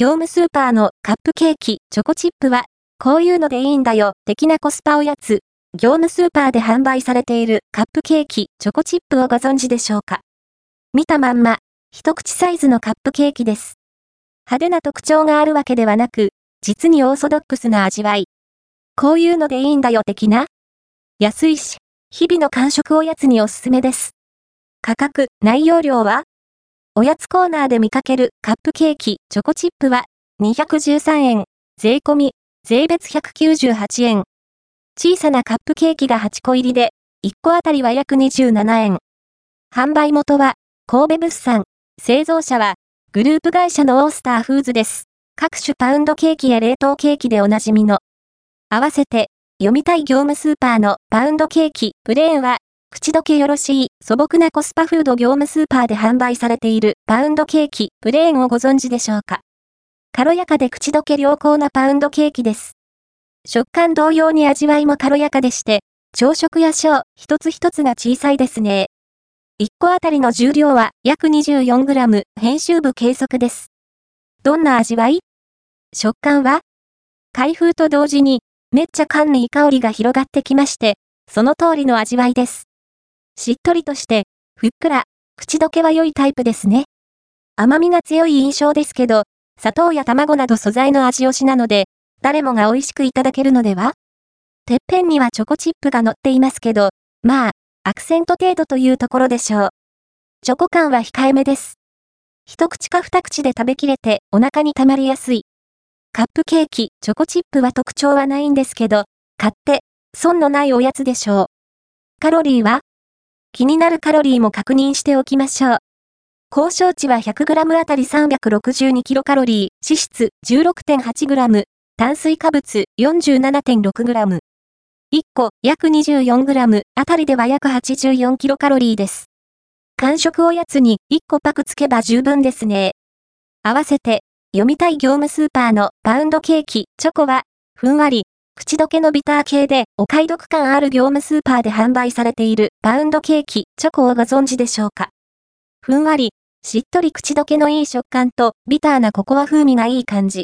業務スーパーのカップケーキ、チョコチップは、こういうのでいいんだよ、的なコスパおやつ。業務スーパーで販売されているカップケーキ、チョコチップをご存知でしょうか？見たまんま、一口サイズのカップケーキです。派手な特徴があるわけではなく、実にオーソドックスな味わい。こういうのでいいんだよ的な安いし、日々の間食おやつにおすすめです。価格、内容量は？おやつコーナーで見かけるカップケーキ、チョコチップは213円、税込み、税別198円。小さなカップケーキが8個入りで、1個あたりは約27円。販売元は、神戸物産、製造者は、グループ会社のオースターフーズです。各種パウンドケーキや冷凍ケーキでおなじみの。合わせて、読みたい業務スーパーのパウンドケーキ、プレーンは、口どけよろしい素朴なコスパフード業務スーパーで販売されているパウンドケーキ、プレーンをご存知でしょうか？軽やかで口どけ良好なパウンドケーキです。食感同様に味わいも軽やかでして、朝食や小、一つ一つが小さいですね。1個あたりの重量は約 24g、編集部計測です。どんな味わい？食感は？開封と同時に、めっちゃ缶にいい香りが広がってきまして、その通りの味わいです。しっとりとして、ふっくら、口どけは良いタイプですね。甘みが強い印象ですけど、砂糖や卵など素材の味推しなので、誰もが美味しくいただけるのでは？てっぺんにはチョコチップが乗っていますけど、まあ、アクセント程度というところでしょう。チョコ感は控えめです。一口か二口で食べきれてお腹に溜まりやすい。カップケーキ、チョコチップは特徴はないんですけど、買って、損のないおやつでしょう。カロリーは気になるカロリーも確認しておきましょう。交渉値は 100g あたり 362kcal、脂質 16.8g、炭水化物 47.6g。1個約 24g あたりでは約 84kcal です。完食おやつに1個パクつけば十分ですね。合わせて、読みたい業務スーパーのパウンドケーキ、チョコは、ふんわり、口どけのビター系でお買い得感ある業務スーパーで販売されているパウンドケーキ、チョコをご存知でしょうか？ふんわり、しっとり口どけのいい食感とビターなココア風味がいい感じ。